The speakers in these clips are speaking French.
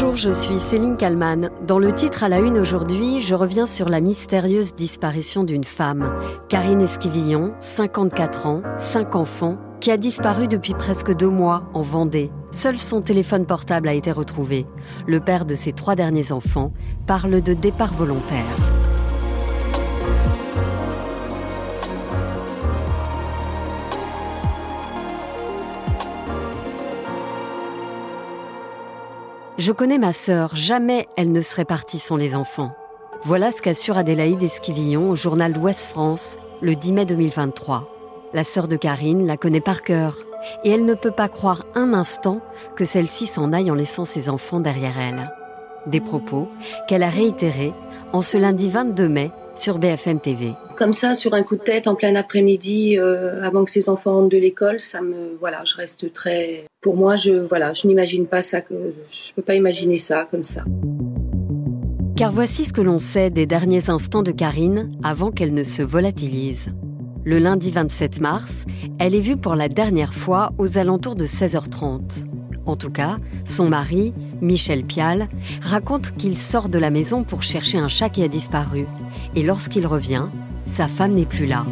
Bonjour, je suis Céline Kalman. Dans le titre à la une aujourd'hui, je reviens sur la mystérieuse disparition d'une femme, Karine Esquivillon, 54 ans, 5 enfants, qui a disparu depuis presque deux mois en Vendée. Seul son téléphone portable a été retrouvé. Le père de ses trois derniers enfants parle de départ volontaire. Je connais ma sœur, jamais elle ne serait partie sans les enfants. Voilà ce qu'assure Adélaïde Esquivillon au journal d'Ouest France le 10 mai 2023. La sœur de Karine la connaît par cœur et elle ne peut pas croire un instant que celle-ci s'en aille en laissant ses enfants derrière elle. Des propos qu'elle a réitérés en ce lundi 22 mai sur BFM TV. Comme ça, sur un coup de tête, en plein après-midi, euh, avant que ses enfants rentrent de l'école, ça me, voilà, je reste très. Pour moi, je, voilà, je n'imagine pas ça. Je peux pas imaginer ça comme ça. Car voici ce que l'on sait des derniers instants de Karine avant qu'elle ne se volatilise. Le lundi 27 mars, elle est vue pour la dernière fois aux alentours de 16h30. En tout cas, son mari, Michel Pial, raconte qu'il sort de la maison pour chercher un chat qui a disparu. Et lorsqu'il revient, sa femme n'est plus là.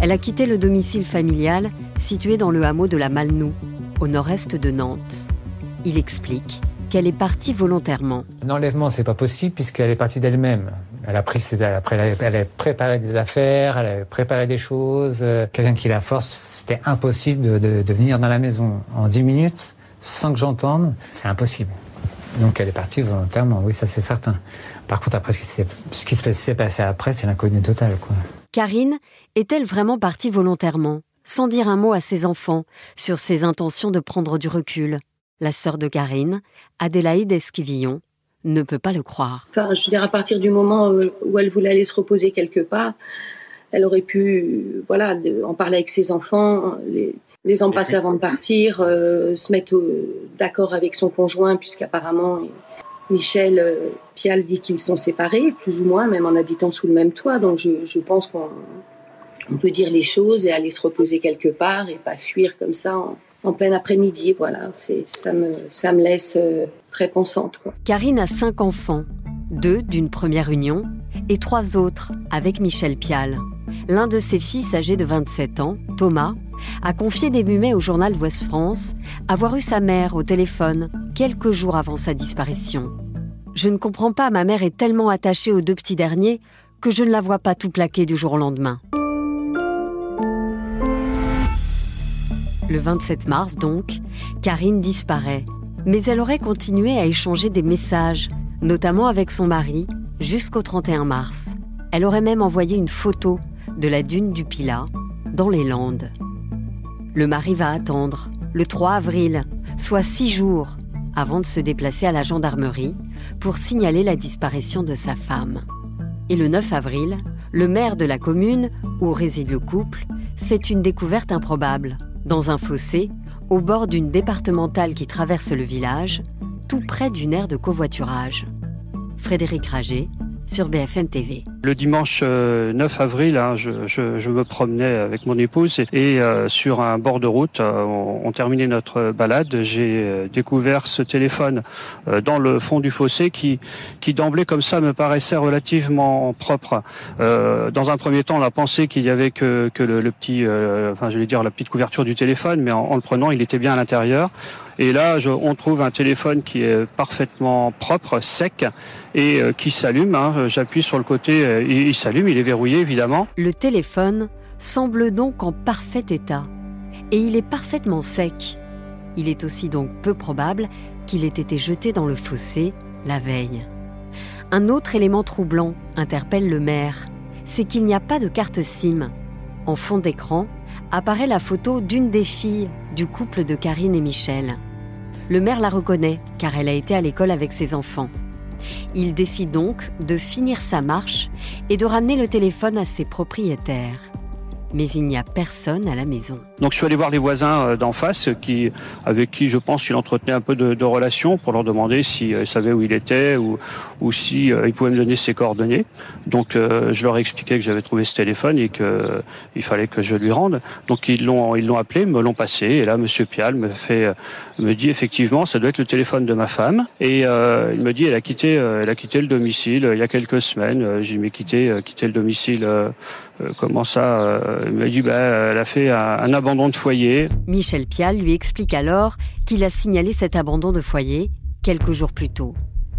Elle a quitté le domicile familial situé dans le hameau de la Malnou, au nord-est de Nantes. Il explique qu'elle est partie volontairement. Un enlèvement, c'est pas possible puisqu'elle est partie d'elle-même. Elle a pris ses, après, elle a préparé des affaires, elle a préparé des choses. Euh, quelqu'un qui la force, c'était impossible de, de venir dans la maison en 10 minutes sans que j'entende. C'est impossible. Donc elle est partie volontairement, oui, ça c'est certain. Par contre, après, ce qui s'est passé après, c'est l'inconnu total. Quoi. Karine est-elle vraiment partie volontairement, sans dire un mot à ses enfants sur ses intentions de prendre du recul La sœur de Karine, Adélaïde Esquivillon, ne peut pas le croire. Enfin, je veux dire, à partir du moment où elle voulait aller se reposer quelque part, elle aurait pu, voilà, en parler avec ses enfants, les, les embrasser avant de partir, euh, se mettre d'accord avec son conjoint, puisqu'apparemment Michel euh, Pial dit qu'ils sont séparés, plus ou moins, même en habitant sous le même toit. Donc je pense qu'on on peut dire les choses et aller se reposer quelque part et pas fuir comme ça en, plein après-midi. Voilà, c'est ça me ça me laisse euh, très pensante. Karine a cinq enfants, deux d'une première union et trois autres avec Michel Pial. L'un de ses fils âgé de 27 ans, Thomas, a confié début mai au journal d'Ouest France avoir eu sa mère au téléphone quelques jours avant sa disparition. Je ne comprends pas, ma mère est tellement attachée aux deux petits derniers que je ne la vois pas tout plaquer du jour au lendemain. Le 27 mars donc, Karine disparaît, mais elle aurait continué à échanger des messages, notamment avec son mari, jusqu'au 31 mars. Elle aurait même envoyé une photo de la dune du Pilat, dans les Landes. Le mari va attendre, le 3 avril, soit six jours, avant de se déplacer à la gendarmerie pour signaler la disparition de sa femme. Et le 9 avril, le maire de la commune où réside le couple fait une découverte improbable. Dans un fossé, au bord d'une départementale qui traverse le village, tout près d'une aire de covoiturage. Frédéric Rager, Le dimanche 9 euh, avril, hein, je, me promenais avec mon épouse et, euh, sur un bord de route, euh, on, terminait notre balade. J'ai découvert ce téléphone dans le fond du fossé qui, qui d'emblée comme ça me paraissait relativement propre. dans un premier temps, on a pensé qu'il y avait que, le, petit, enfin je dire la petite couverture du téléphone, mais en le prenant, il était bien à l'intérieur. Et là, on trouve un téléphone qui est parfaitement propre, sec et euh, qui s'allume. Hein. J'appuie sur le côté, euh, il, il s'allume, il est verrouillé évidemment. Le téléphone semble donc en parfait état et il est parfaitement sec. Il est aussi donc peu probable qu'il ait été jeté dans le fossé la veille. Un autre élément troublant interpelle le maire, c'est qu'il n'y a pas de carte SIM. En fond d'écran apparaît la photo d'une des filles du couple de Karine et Michel. Le maire la reconnaît car elle a été à l'école avec ses enfants. Il décide donc de finir sa marche et de ramener le téléphone à ses propriétaires. mais il n'y a personne à la maison. Donc je suis allé voir les voisins euh, d'en face qui, avec qui je pense qu'il entretenait un peu de, de relations pour leur demander s'ils euh, savaient où il était ou, ou si euh, pouvaient me donner ses coordonnées. Donc je leur ai expliqué que j'avais trouvé ce téléphone et que il fallait que je lui rende. Donc ils l'ont ils l'ont appelé, me l'ont passé et là Monsieur Pial me fait me dit effectivement ça doit être le téléphone de ma femme et il me dit elle a quitté elle a quitté le domicile il y a quelques semaines. J'ai mis quitté quitté le domicile euh, comment ça euh, Il m'a dit bah, elle a fait un, abandon de foyer. Michel Pial lui explique alors qu'il a signalé cet abandon de foyer quelques jours plus tôt.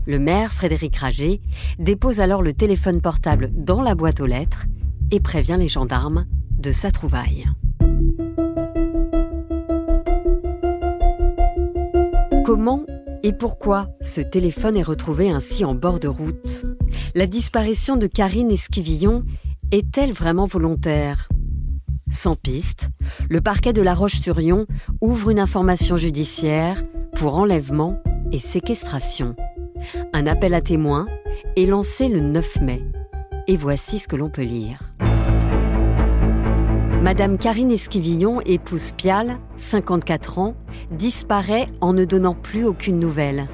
Le maire, Frédéric Rager, dépose alors le téléphone portable dans la boîte aux lettres et prévient les gendarmes de sa trouvaille. Comment et pourquoi ce téléphone est retrouvé ainsi en bord de route? La disparition de Karine Esquivillon est-elle vraiment volontaire? Sans piste, le parquet de La Roche-sur-Yon ouvre une information judiciaire pour enlèvement et séquestration. Un appel à témoins est lancé le 9 mai. Et voici ce que l'on peut lire. Madame Karine Esquivillon, épouse Pial, 54 ans, disparaît en ne donnant plus aucune nouvelle.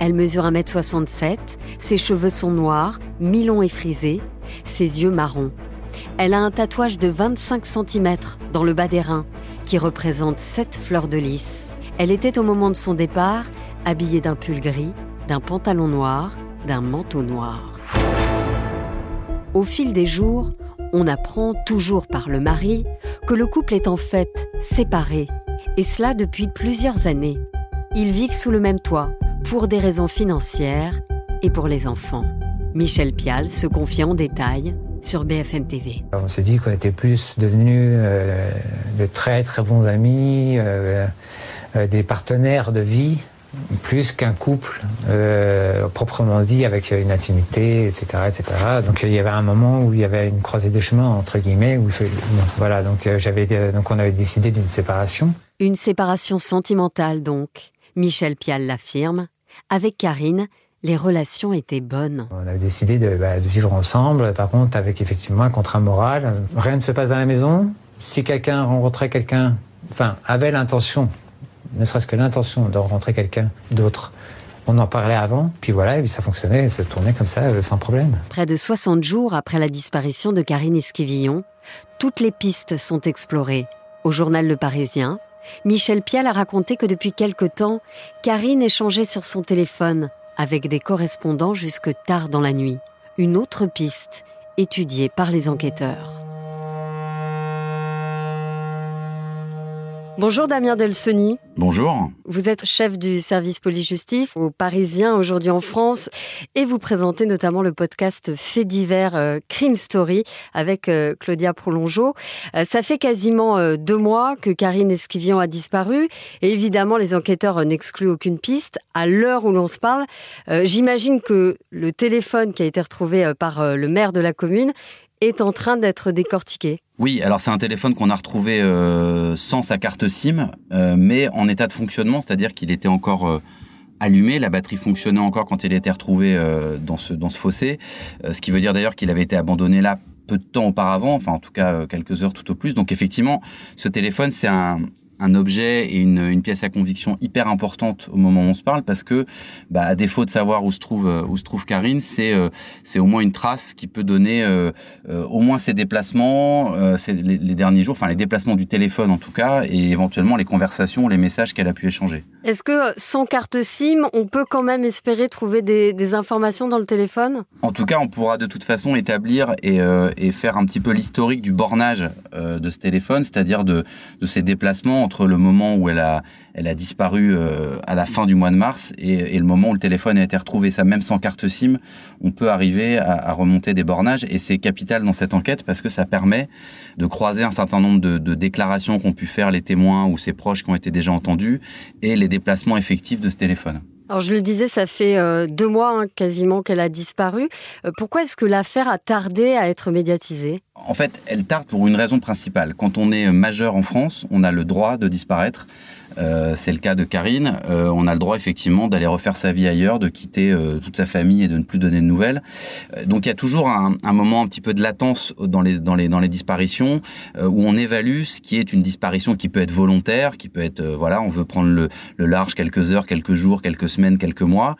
Elle mesure 1m67, ses cheveux sont noirs, mi-longs et frisés, ses yeux marrons. Elle a un tatouage de 25 cm dans le bas des reins qui représente sept fleurs de lys. Elle était au moment de son départ habillée d'un pull gris, d'un pantalon noir, d'un manteau noir. Au fil des jours, on apprend toujours par le mari que le couple est en fait séparé, et cela depuis plusieurs années. Ils vivent sous le même toit pour des raisons financières et pour les enfants. Michel Pial se confie en détail sur BFM TV. On s'est dit qu'on était plus devenus euh, de très très bons amis, euh, euh, des partenaires de vie, plus qu'un couple proprement dit avec une intimité, etc., etc. Donc il y avait un moment où il y avait une croisée des chemins entre guillemets où voilà donc j'avais donc on avait décidé d'une séparation. Une séparation sentimentale donc. Michel Pial l'affirme. Avec Karine, les relations étaient bonnes. On avait décidé bah, de, vivre ensemble, par contre avec effectivement un contrat moral. Rien ne se passe dans la maison. Si quelqu'un rencontrait quelqu'un, enfin avait l'intention, ne serait-ce que l'intention de rencontrer quelqu'un d'autre, on en parlait avant, puis voilà, et ça fonctionnait, ça tournait comme ça, euh, sans problème. Près de 60 jours après la disparition de Karine Esquivillon, toutes les pistes sont explorées. Au journal Le Parisien, Michel Pial a raconté que depuis quelque temps, Karine échangeait sur son téléphone avec des correspondants jusque tard dans la nuit. Une autre piste étudiée par les enquêteurs. Bonjour Damien Delsoni. Bonjour. Vous êtes chef du service police-justice au Parisien aujourd'hui en France et vous présentez notamment le podcast Fait divers euh, Crime Story avec euh, Claudia Prolongeau. Euh, ça fait quasiment deux mois que Karine Esquivian a disparu et évidemment les enquêteurs n'excluent aucune piste. À l'heure où l'on se parle, j'imagine que le téléphone qui a été retrouvé par le maire de la commune est en train d'être décortiqué. Oui, alors c'est un téléphone qu'on a retrouvé euh, sans sa carte SIM, euh, mais en état de fonctionnement, c'est-à-dire qu'il était encore euh, allumé, la batterie fonctionnait encore quand il été retrouvé dans, ce, dans ce fossé, ce qui veut dire d'ailleurs qu'il avait été abandonné là peu de temps auparavant, enfin en tout cas quelques heures tout au plus. Donc effectivement, ce téléphone, c'est un, un objet et une, une, pièce à conviction hyper importante au moment où on se parle parce que bah, à défaut de savoir où se trouve euh, où se trouve Karine c'est euh, c'est au moins une trace qui peut donner euh, au moins ses déplacements les, les, derniers jours enfin les déplacements du téléphone en tout cas et éventuellement les conversations les messages qu'elle a pu échanger. Est-ce que sans carte SIM on peut quand même espérer trouver des, des informations dans le téléphone? En tout cas on pourra de toute façon établir et, et faire un petit peu l'historique du bornage de ce téléphone c'est-à-dire de de ses déplacements entre le moment où elle a, elle a disparu euh, à la fin du mois de mars et, le moment où le téléphone a été retrouvé. Ça, même sans carte SIM, on peut arriver à, remonter des bornages et c'est capital dans cette enquête parce que ça permet de croiser un certain nombre de, déclarations qu'ont pu faire les témoins ou ses proches qui ont été déjà entendus et les déplacements effectifs de ce téléphone. Alors je le disais, ça fait euh, deux mois hein, quasiment qu'elle a disparu. Euh, pourquoi est-ce que l'affaire a tardé à être médiatisée? En fait, elle tarde pour une raison principale. Quand on est majeur en France, on a le droit de disparaître. c'est le cas de Karine, on a le droit effectivement d'aller refaire sa vie ailleurs, de quitter toute sa famille et de ne plus donner de nouvelles. donc il y a toujours un, moment un petit peu de latence dans les, dans les, dans les disparitions où on évalue ce qui est une disparition qui peut être volontaire, qui peut être, voilà, on veut prendre le large quelques heures, quelques jours, quelques semaines, quelques mois.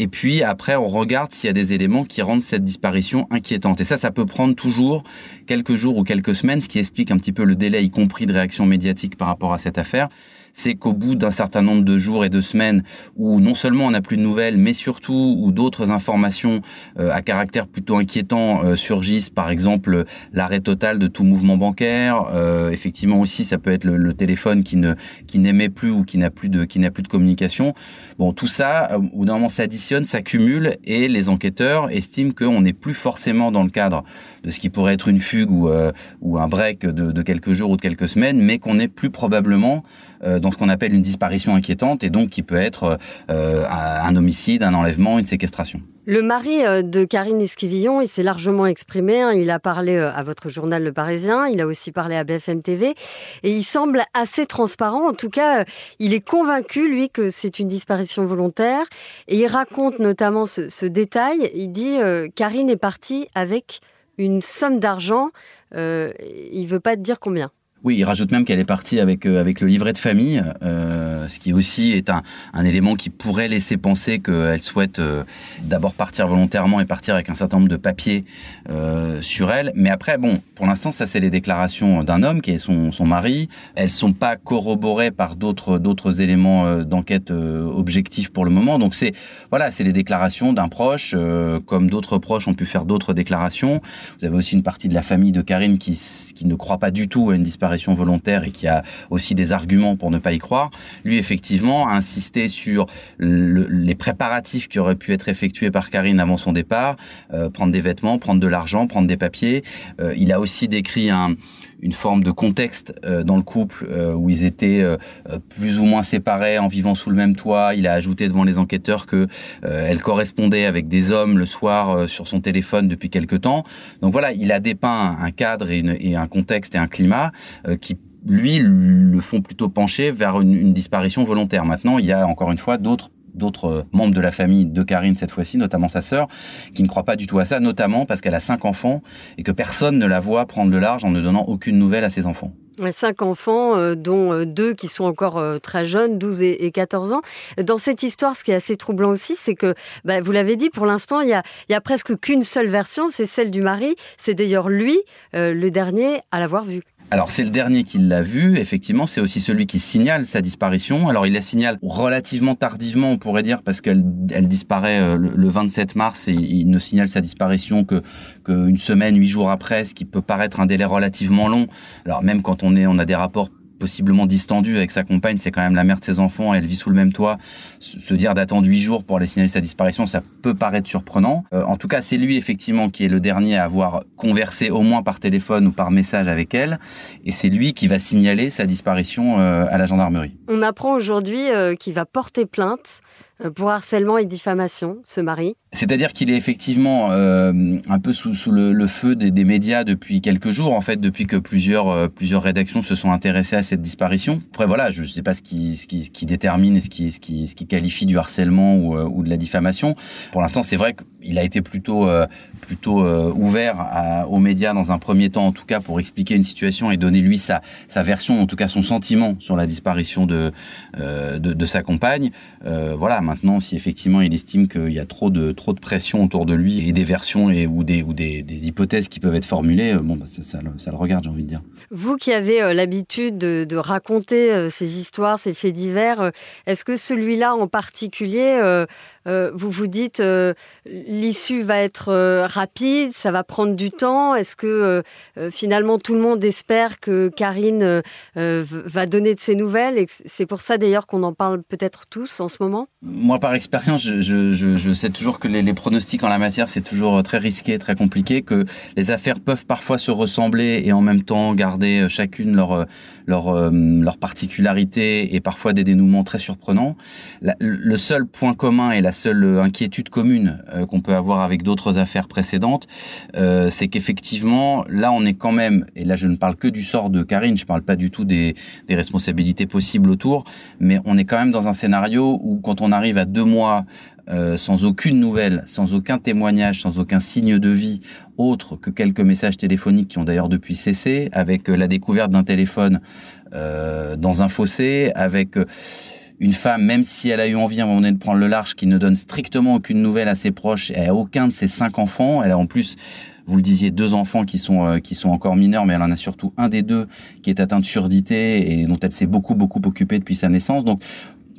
Et puis après, on regarde s'il y a des éléments qui rendent cette disparition inquiétante. Et ça, ça peut prendre toujours quelques jours ou quelques semaines, ce qui explique un petit peu le délai, y compris de réaction médiatique par rapport à cette affaire c'est qu'au bout d'un certain nombre de jours et de semaines où non seulement on n'a plus de nouvelles, mais surtout où d'autres informations euh, à caractère plutôt inquiétant euh, surgissent, par exemple l'arrêt total de tout mouvement bancaire, euh, effectivement aussi ça peut être le, téléphone qui ne qui n'émet plus ou qui n'a plus de qui n'a plus de communication. Bon, tout ça, au bout d'un moment s'additionne, s'accumule et les enquêteurs estiment qu'on n'est plus forcément dans le cadre de ce qui pourrait être une fugue ou, ou un break de, de, quelques jours ou de quelques semaines, mais qu'on est plus probablement dans ce qu'on appelle une disparition inquiétante et donc qui peut être euh, un homicide, un enlèvement, une séquestration. Le mari euh, de Karine Esquivillon, il s'est largement exprimé. Hein. Il a parlé à votre journal Le Parisien, il a aussi parlé à BFM TV, et il semble assez transparent. En tout cas, il est convaincu, lui, que c'est une disparition volontaire. Et il raconte notamment ce, ce détail. Il dit Karine est partie avec une somme d'argent. Euh, il veut pas te dire combien. Oui, il rajoute même qu'elle est partie avec, euh, avec le livret de famille, euh, ce qui aussi est un, élément qui pourrait laisser penser qu'elle souhaite euh, d'abord partir volontairement et partir avec un certain nombre de papiers sur elle. Mais après, bon, pour l'instant, ça c'est les déclarations d'un homme qui est son, son mari. Elles sont pas corroborées par d'autres d'autres éléments d'enquête objectifs pour le moment. Donc c'est voilà, c'est les déclarations d'un proche, comme d'autres proches ont pu faire d'autres déclarations. Vous avez aussi une partie de la famille de Karine qui, qui ne croit pas du tout à une disparition volontaire et qui a aussi des arguments pour ne pas y croire, lui effectivement a insisté sur les préparatifs qui auraient pu être effectués par Karine avant son départ, euh, prendre des vêtements, prendre de l'argent, prendre des papiers. Euh, il a aussi décrit un, une forme de contexte euh, dans le couple euh, où ils étaient euh, plus ou moins séparés en vivant sous le même toit. Il a ajouté devant les enquêteurs que elle correspondait avec des hommes le soir sur son téléphone depuis quelque temps. Donc voilà, il a dépeint un cadre et, une, et un contexte et un climat qui lui le font plutôt pencher vers une, une disparition volontaire. Maintenant, il y a encore une fois d'autres d'autres membres de la famille de Karine cette fois-ci, notamment sa sœur, qui ne croit pas du tout à ça, notamment parce qu'elle a cinq enfants et que personne ne la voit prendre de l'argent en ne donnant aucune nouvelle à ses enfants. Cinq enfants, euh, dont euh, deux qui sont encore euh, très jeunes, 12 et 14 ans. Dans cette histoire, ce qui est assez troublant aussi, c'est que, bah, vous l'avez dit, pour l'instant, il y a, a presque qu'une seule version, c'est celle du mari. C'est d'ailleurs lui, le dernier, à l'avoir vue. Alors c'est le dernier qui l'a vu, effectivement, c'est aussi celui qui signale sa disparition. Alors il la signale relativement tardivement, on pourrait dire, parce qu'elle elle disparaît euh, le 27 mars et il ne signale sa disparition que qu'une semaine, huit jours après, ce qui peut paraître un délai relativement long. Alors même quand on est, on a des rapports possiblement distendu avec sa compagne, c'est quand même la mère de ses enfants, elle vit sous le même toit. Se dire d'attendre huit jours pour aller signaler sa disparition, ça peut paraître surprenant. Euh, en tout cas, c'est lui effectivement qui est le dernier à avoir conversé au moins par téléphone ou par message avec elle, et c'est lui qui va signaler sa disparition euh, à la gendarmerie. On apprend aujourd'hui euh, qu'il va porter plainte pour harcèlement et diffamation, ce mari C'est-à-dire qu'il est effectivement euh, un peu sous, le, feu des, médias depuis quelques jours, en fait, depuis que plusieurs, euh, plusieurs rédactions se sont intéressées à cette disparition. Après, voilà, je ne sais pas ce qui, détermine et ce qui, qualifie du harcèlement ou, euh, ou de la diffamation. Pour l'instant, c'est vrai qu'il a été plutôt, euh, plutôt ouvert à, aux médias dans un premier temps, en tout cas, pour expliquer une situation et donner lui sa, version, en tout cas son sentiment sur la disparition de, de, de, sa compagne. voilà, Maintenant, si effectivement il estime qu'il y a trop de, trop de pression autour de lui et des versions et, ou, des, ou des, hypothèses qui peuvent être formulées, euh, bon, bah, ça, le regarde, j'ai envie de dire. Vous qui avez euh, l'habitude de, raconter euh, ces histoires, ces faits divers, euh, est-ce que celui-là en particulier, euh, euh, vous vous dites l'issue va être rapide, ça va prendre du temps Est-ce que finalement tout le monde espère que Karine va donner de ses nouvelles et c'est pour ça d'ailleurs qu'on en parle peut-être tous en ce moment? Moi, par expérience, je, sais toujours que les, pronostics en la matière, c'est toujours très risqué, très compliqué, que les affaires peuvent parfois se ressembler et en même temps garder euh, chacune leur, euh, euh, particularité et parfois des dénouements très surprenants. Le seul point commun et la seule inquiétude commune qu'on qu'on peut avoir avec d'autres affaires précédentes, euh, c'est qu'effectivement, là, on est quand même, et là, je ne parle que du sort de Karine, je ne parle pas du tout des, responsabilités possibles autour, mais on est quand même dans un scénario où, quand on arrive à deux mois euh, sans aucune nouvelle, sans aucun témoignage, sans aucun signe de vie, autre que quelques messages téléphoniques qui ont d'ailleurs depuis cessé, avec euh, la découverte d'un téléphone euh, dans un fossé, avec une femme, même si elle a eu envie à un moment donné de prendre le large, qui ne donne strictement aucune nouvelle à ses proches et à aucun de ses cinq enfants. Elle a en plus vous le disiez, deux enfants qui sont euh, qui sont encore mineurs, mais elle en a surtout un des deux qui est atteint de surdité et dont elle s'est beaucoup beaucoup occupée depuis sa naissance. Donc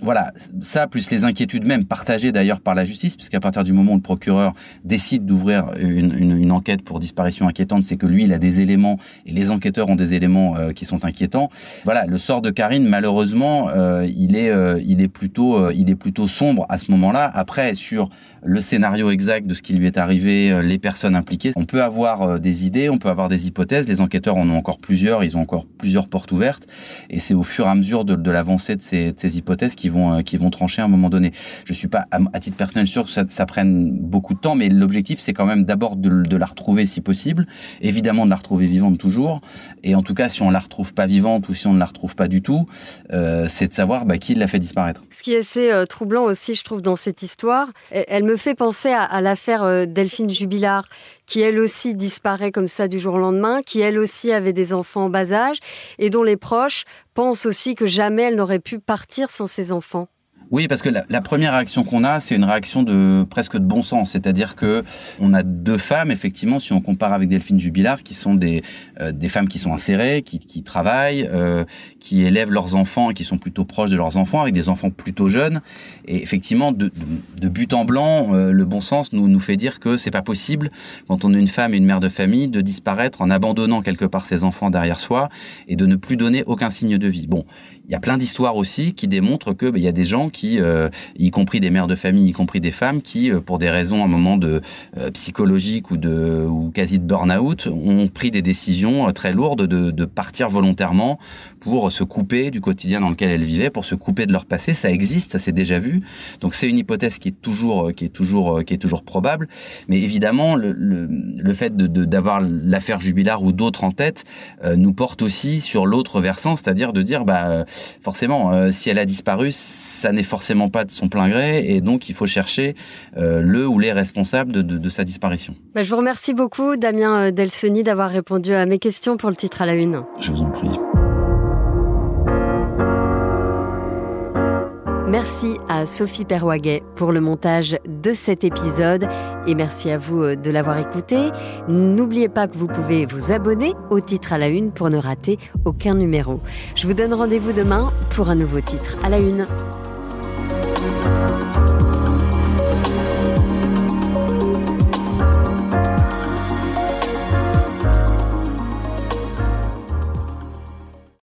voilà, ça plus les inquiétudes même partagées d'ailleurs par la justice, puisqu'à partir du moment où le procureur décide d'ouvrir une, enquête pour disparition inquiétante, c'est que lui, il a des éléments et les enquêteurs ont des éléments euh, qui sont inquiétants. Voilà, le sort de Karine, malheureusement, euh, il est, euh, il est plutôt, il est plutôt sombre à ce moment-là. Après, sur le scénario exact de ce qui lui est arrivé, les personnes impliquées, on peut avoir des idées, on peut avoir des hypothèses. Les enquêteurs en ont encore plusieurs, ils ont encore plusieurs portes ouvertes, et c'est au fur et à mesure de, l'avancée de ces, de ces hypothèses qui euh, qui vont trancher à un moment donné. Je suis pas, à, titre personnel, sûr que ça, prenne beaucoup de temps, mais l'objectif, c'est quand même d'abord de, la retrouver si possible. Évidemment, de la retrouver vivante toujours. Et en tout cas, si on la retrouve pas vivante ou si on ne la retrouve pas du tout, euh, c'est de savoir bah, qui l'a fait disparaître. Ce qui est assez euh, troublant aussi, je trouve, dans cette histoire, elle me fait penser à, à l'affaire Delphine Jubilard, qui elle aussi disparaît comme ça du jour au lendemain, qui elle aussi avait des enfants en bas âge et dont les proches pensent aussi que jamais elle n'aurait pu partir sans ses enfants. Oui, parce que la, première réaction qu'on a, c'est une réaction de presque de bon sens, c'est-à-dire que on a deux femmes, effectivement, si on compare avec Delphine Jubilard, qui sont des euh, des femmes qui sont insérées, qui, qui travaillent, euh, qui élèvent leurs enfants et qui sont plutôt proches de leurs enfants, avec des enfants plutôt jeunes. Et effectivement, de, but en blanc, euh, le bon sens nous nous fait dire que c'est pas possible, quand on est une femme et une mère de famille, de disparaître en abandonnant quelque part ses enfants derrière soi et de ne plus donner aucun signe de vie. Bon, il y a plein d'histoires aussi qui démontrent que bah, il y a des gens qui, euh, y compris des mères de famille, y compris des femmes, qui, euh, pour des raisons à un moment de euh, psychologique ou de ou quasi de burn-out, ont pris des décisions très lourdes de, de, partir volontairement pour se couper du quotidien dans lequel elles vivaient, pour se couper de leur passé. Ça existe, ça s'est déjà vu. Donc c'est une hypothèse qui est toujours qui est toujours qui est toujours probable. Mais évidemment, le, le, le fait d'avoir de, l'affaire Jubilard ou d'autres en tête nous porte aussi sur l'autre versant, c'est-à-dire de dire bah forcément, euh, si elle a disparu, ça n'est forcément pas de son plein gré, et donc il faut chercher euh, le ou les responsables de, sa disparition. Bah, je vous remercie beaucoup, Damien euh, Delseny, d'avoir répondu à mes questions pour le titre à la une. Je vous en prie. Merci à Sophie Perwaguet pour le montage de cet épisode et merci à vous euh, de l'avoir écouté. N'oubliez pas que vous pouvez vous abonner au titre à la une pour ne rater aucun numéro. Je vous donne rendez-vous demain pour un nouveau titre à la une.